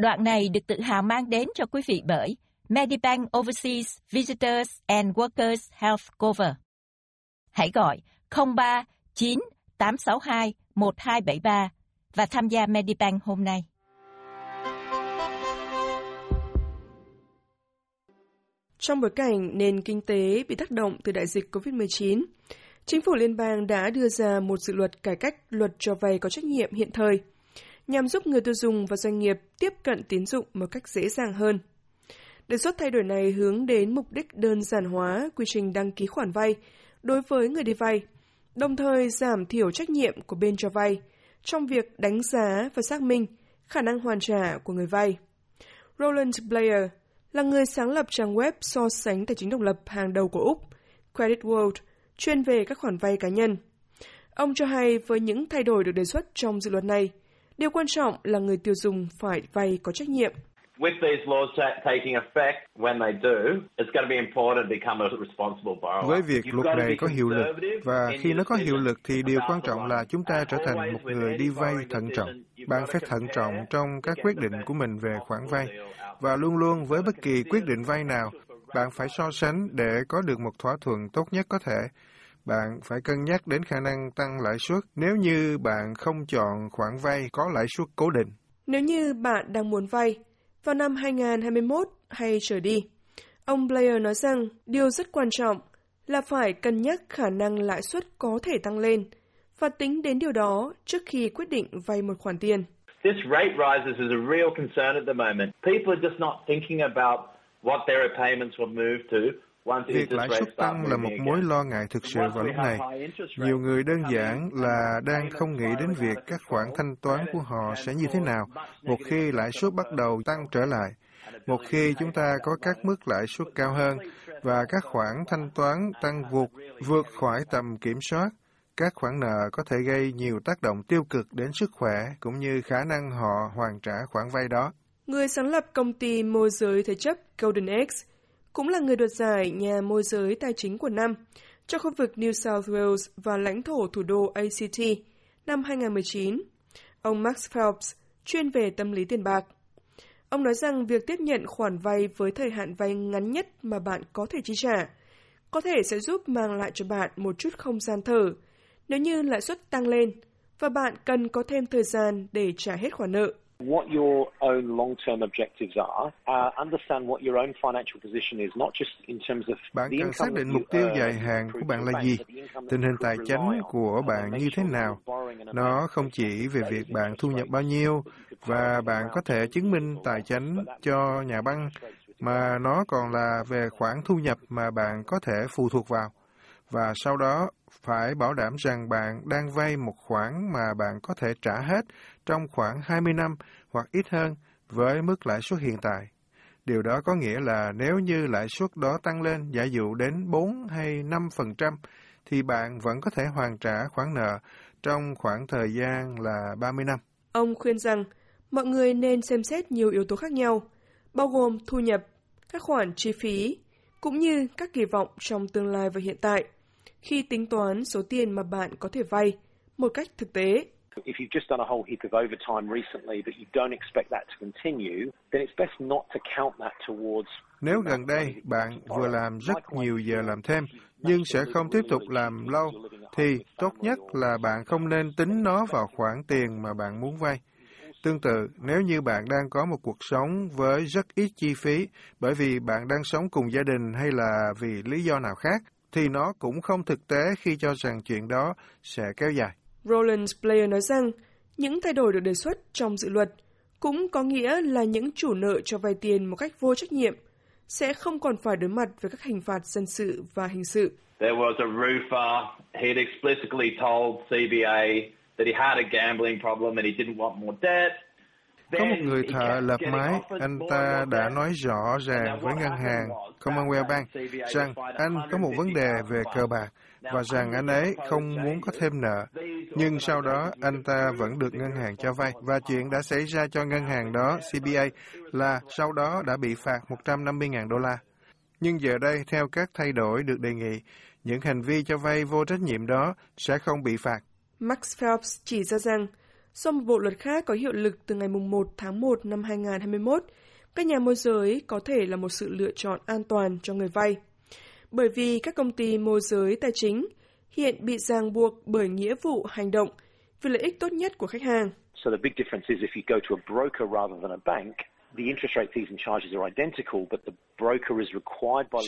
Đoạn này được tự hào mang đến cho quý vị bởi Medibank Overseas Visitors and Workers Health Cover. Hãy gọi 03 9 862 1273 và tham gia Medibank hôm nay. Trong bối cảnh nền kinh tế bị tác động từ đại dịch COVID-19, Chính phủ liên bang đã đưa ra một dự luật cải cách luật cho vay có trách nhiệm hiện thời, nhằm giúp người tiêu dùng và doanh nghiệp tiếp cận tín dụng một cách dễ dàng hơn. Đề xuất thay đổi này hướng đến mục đích đơn giản hóa quy trình đăng ký khoản vay đối với người đi vay, đồng thời giảm thiểu trách nhiệm của bên cho vay trong việc đánh giá và xác minh khả năng hoàn trả của người vay. Roland Blair là người sáng lập trang web so sánh tài chính độc lập hàng đầu của Úc, Credit World, chuyên về các khoản vay cá nhân. Ông cho hay với những thay đổi được đề xuất trong dự luật này, điều quan trọng là người tiêu dùng phải vay có trách nhiệm. With these laws taking effect when they do, it's going to be important to become a responsible borrower. Với việc luật này có hiệu lực và khi nó có hiệu lực thì điều quan trọng là chúng ta trở thành một người đi vay thận trọng. Bạn phải thận trọng trong các quyết định của mình về khoản vay và luôn luôn với bất kỳ quyết định vay nào, bạn phải so sánh để có được một thỏa thuận tốt nhất có thể. Bạn phải cân nhắc đến khả năng tăng lãi suất nếu như bạn không chọn khoản vay có lãi suất cố định. Nếu như bạn đang muốn vay vào năm 2021 hay trở đi, ông Blair nói rằng điều rất quan trọng là phải cân nhắc khả năng lãi suất có thể tăng lên và tính đến điều đó trước khi quyết định vay một khoản tiền. This rate rises is a real concern at the moment. People are just not thinking about what their repayments will move to Việc lãi suất tăng là một mối lo ngại thực sự vào lúc này. Nhiều người đơn giản là đang không nghĩ đến việc các khoản thanh toán của họ sẽ như thế nào một khi lãi suất bắt đầu tăng trở lại. Một khi chúng ta có các mức lãi suất cao hơn và các khoản thanh toán tăng vụt vượt khỏi tầm kiểm soát, các khoản nợ có thể gây nhiều tác động tiêu cực đến sức khỏe cũng như khả năng họ hoàn trả khoản vay đó. Người sáng lập công ty môi giới thế chấp Golden Eggs cũng là người đoạt giải nhà môi giới tài chính của năm cho khu vực New South Wales và lãnh thổ thủ đô ACT năm 2019. Ông Max Phelps chuyên về tâm lý tiền bạc. Ông nói rằng việc tiếp nhận khoản vay với thời hạn vay ngắn nhất mà bạn có thể chi trả có thể sẽ giúp mang lại cho bạn một chút không gian thở nếu như lãi suất tăng lên và bạn cần có thêm thời gian để trả hết khoản nợ what your own long-term objectives are, uh, understand what your own financial position is, not just in terms of Bạn cần xác định mục tiêu dài hạn của bạn là gì, tình hình tài chính của bạn như thế nào. Nó không chỉ về việc bạn thu nhập bao nhiêu và bạn có thể chứng minh tài chính cho nhà băng, mà nó còn là về khoản thu nhập mà bạn có thể phụ thuộc vào. Và sau đó phải bảo đảm rằng bạn đang vay một khoản mà bạn có thể trả hết trong khoảng 20 năm hoặc ít hơn với mức lãi suất hiện tại. Điều đó có nghĩa là nếu như lãi suất đó tăng lên giả dụ đến 4 hay 5%, thì bạn vẫn có thể hoàn trả khoản nợ trong khoảng thời gian là 30 năm. Ông khuyên rằng mọi người nên xem xét nhiều yếu tố khác nhau, bao gồm thu nhập, các khoản chi phí, cũng như các kỳ vọng trong tương lai và hiện tại – khi tính toán số tiền mà bạn có thể vay một cách thực tế. If you've just done a whole heap of overtime recently but you don't expect that to continue, then it's best not to count that towards nếu gần đây bạn vừa làm rất nhiều giờ làm thêm nhưng sẽ không tiếp tục làm lâu, thì tốt nhất là bạn không nên tính nó vào khoản tiền mà bạn muốn vay. Tương tự, nếu như bạn đang có một cuộc sống với rất ít chi phí bởi vì bạn đang sống cùng gia đình hay là vì lý do nào khác, thì nó cũng không thực tế khi cho rằng chuyện đó sẽ kéo dài. Roland Blair nói rằng, những thay đổi được đề xuất trong dự luật cũng có nghĩa là những chủ nợ cho vay tiền một cách vô trách nhiệm sẽ không còn phải đối mặt với các hình phạt dân sự và hình sự. There was a roofer. He'd explicitly told CBA that he had a gambling problem and he didn't want more debt. Có một người thợ lập mái, anh ta đã nói rõ ràng với ngân hàng Commonwealth Bank rằng anh có một vấn đề về cờ bạc và rằng anh ấy không muốn có thêm nợ. Nhưng sau đó anh ta vẫn được ngân hàng cho vay và chuyện đã xảy ra cho ngân hàng đó, CBA, là sau đó đã bị phạt 150.000 đô la. Nhưng giờ đây, theo các thay đổi được đề nghị, những hành vi cho vay vô trách nhiệm đó sẽ không bị phạt. Max Phelps chỉ ra rằng Do một bộ luật khác có hiệu lực từ ngày 1 tháng 1 năm 2021, các nhà môi giới có thể là một sự lựa chọn an toàn cho người vay. Bởi vì các công ty môi giới tài chính hiện bị ràng buộc bởi nghĩa vụ hành động vì lợi ích tốt nhất của khách hàng. So the big difference is if you go to a broker rather than a bank,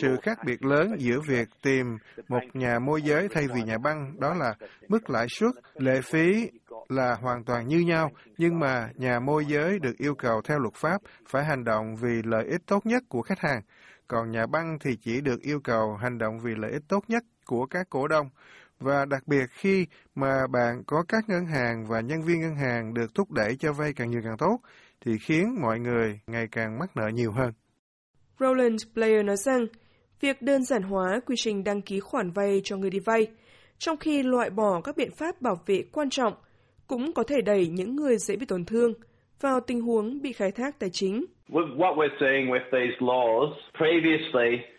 sự khác biệt lớn giữa việc tìm một nhà môi giới thay vì nhà băng đó là mức lãi suất, lệ phí là hoàn toàn như nhau, nhưng mà nhà môi giới được yêu cầu theo luật pháp phải hành động vì lợi ích tốt nhất của khách hàng, còn nhà băng thì chỉ được yêu cầu hành động vì lợi ích tốt nhất của các cổ đông. Và đặc biệt khi mà bạn có các ngân hàng và nhân viên ngân hàng được thúc đẩy cho vay càng nhiều càng tốt, thì khiến mọi người ngày càng mắc nợ nhiều hơn. Roland Blair nói rằng, việc đơn giản hóa quy trình đăng ký khoản vay cho người đi vay, trong khi loại bỏ các biện pháp bảo vệ quan trọng, cũng có thể đẩy những người dễ bị tổn thương vào tình huống bị khai thác tài chính. What we're seeing with these laws, previously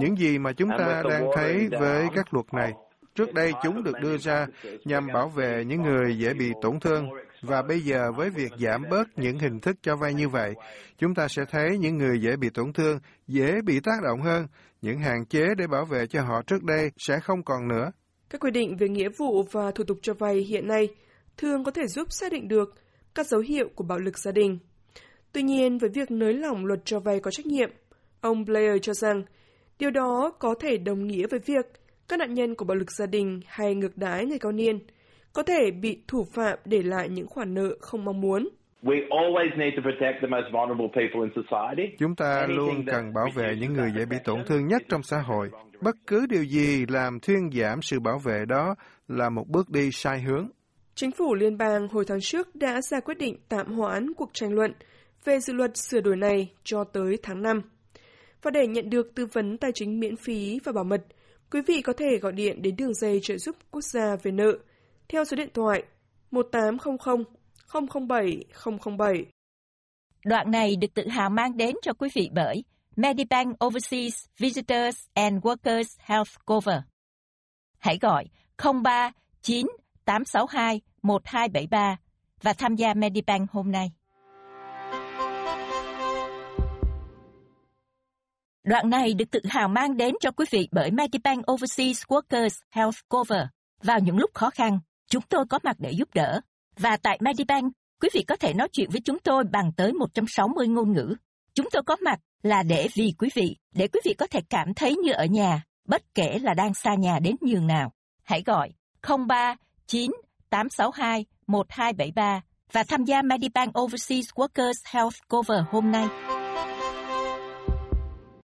những gì mà chúng ta đang thấy với các luật này, trước đây chúng được đưa ra nhằm bảo vệ những người dễ bị tổn thương và bây giờ với việc giảm bớt những hình thức cho vay như vậy, chúng ta sẽ thấy những người dễ bị tổn thương, dễ bị tác động hơn. Những hạn chế để bảo vệ cho họ trước đây sẽ không còn nữa. Các quy định về nghĩa vụ và thủ tục cho vay hiện nay thường có thể giúp xác định được các dấu hiệu của bạo lực gia đình. Tuy nhiên, với việc nới lỏng luật cho vay có trách nhiệm, ông Blair cho rằng điều đó có thể đồng nghĩa với việc các nạn nhân của bạo lực gia đình hay ngược đái người cao niên – có thể bị thủ phạm để lại những khoản nợ không mong muốn. Chúng ta luôn cần bảo vệ những người dễ bị tổn thương nhất trong xã hội. Bất cứ điều gì làm thuyên giảm sự bảo vệ đó là một bước đi sai hướng. Chính phủ liên bang hồi tháng trước đã ra quyết định tạm hoãn cuộc tranh luận về dự luật sửa đổi này cho tới tháng 5. Và để nhận được tư vấn tài chính miễn phí và bảo mật, quý vị có thể gọi điện đến đường dây trợ giúp quốc gia về nợ theo số điện thoại 1800 007 007. Đoạn này được tự hào mang đến cho quý vị bởi Medibank Overseas Visitors and Workers Health Cover. Hãy gọi 03 9 862 1273 và tham gia Medibank hôm nay. Đoạn này được tự hào mang đến cho quý vị bởi Medibank Overseas Workers Health Cover. Vào những lúc khó khăn, Chúng tôi có mặt để giúp đỡ. Và tại Medibank, quý vị có thể nói chuyện với chúng tôi bằng tới 160 ngôn ngữ. Chúng tôi có mặt là để vì quý vị, để quý vị có thể cảm thấy như ở nhà, bất kể là đang xa nhà đến nhường nào. Hãy gọi 03 9 862 1273 và tham gia Medibank Overseas Workers Health Cover hôm nay.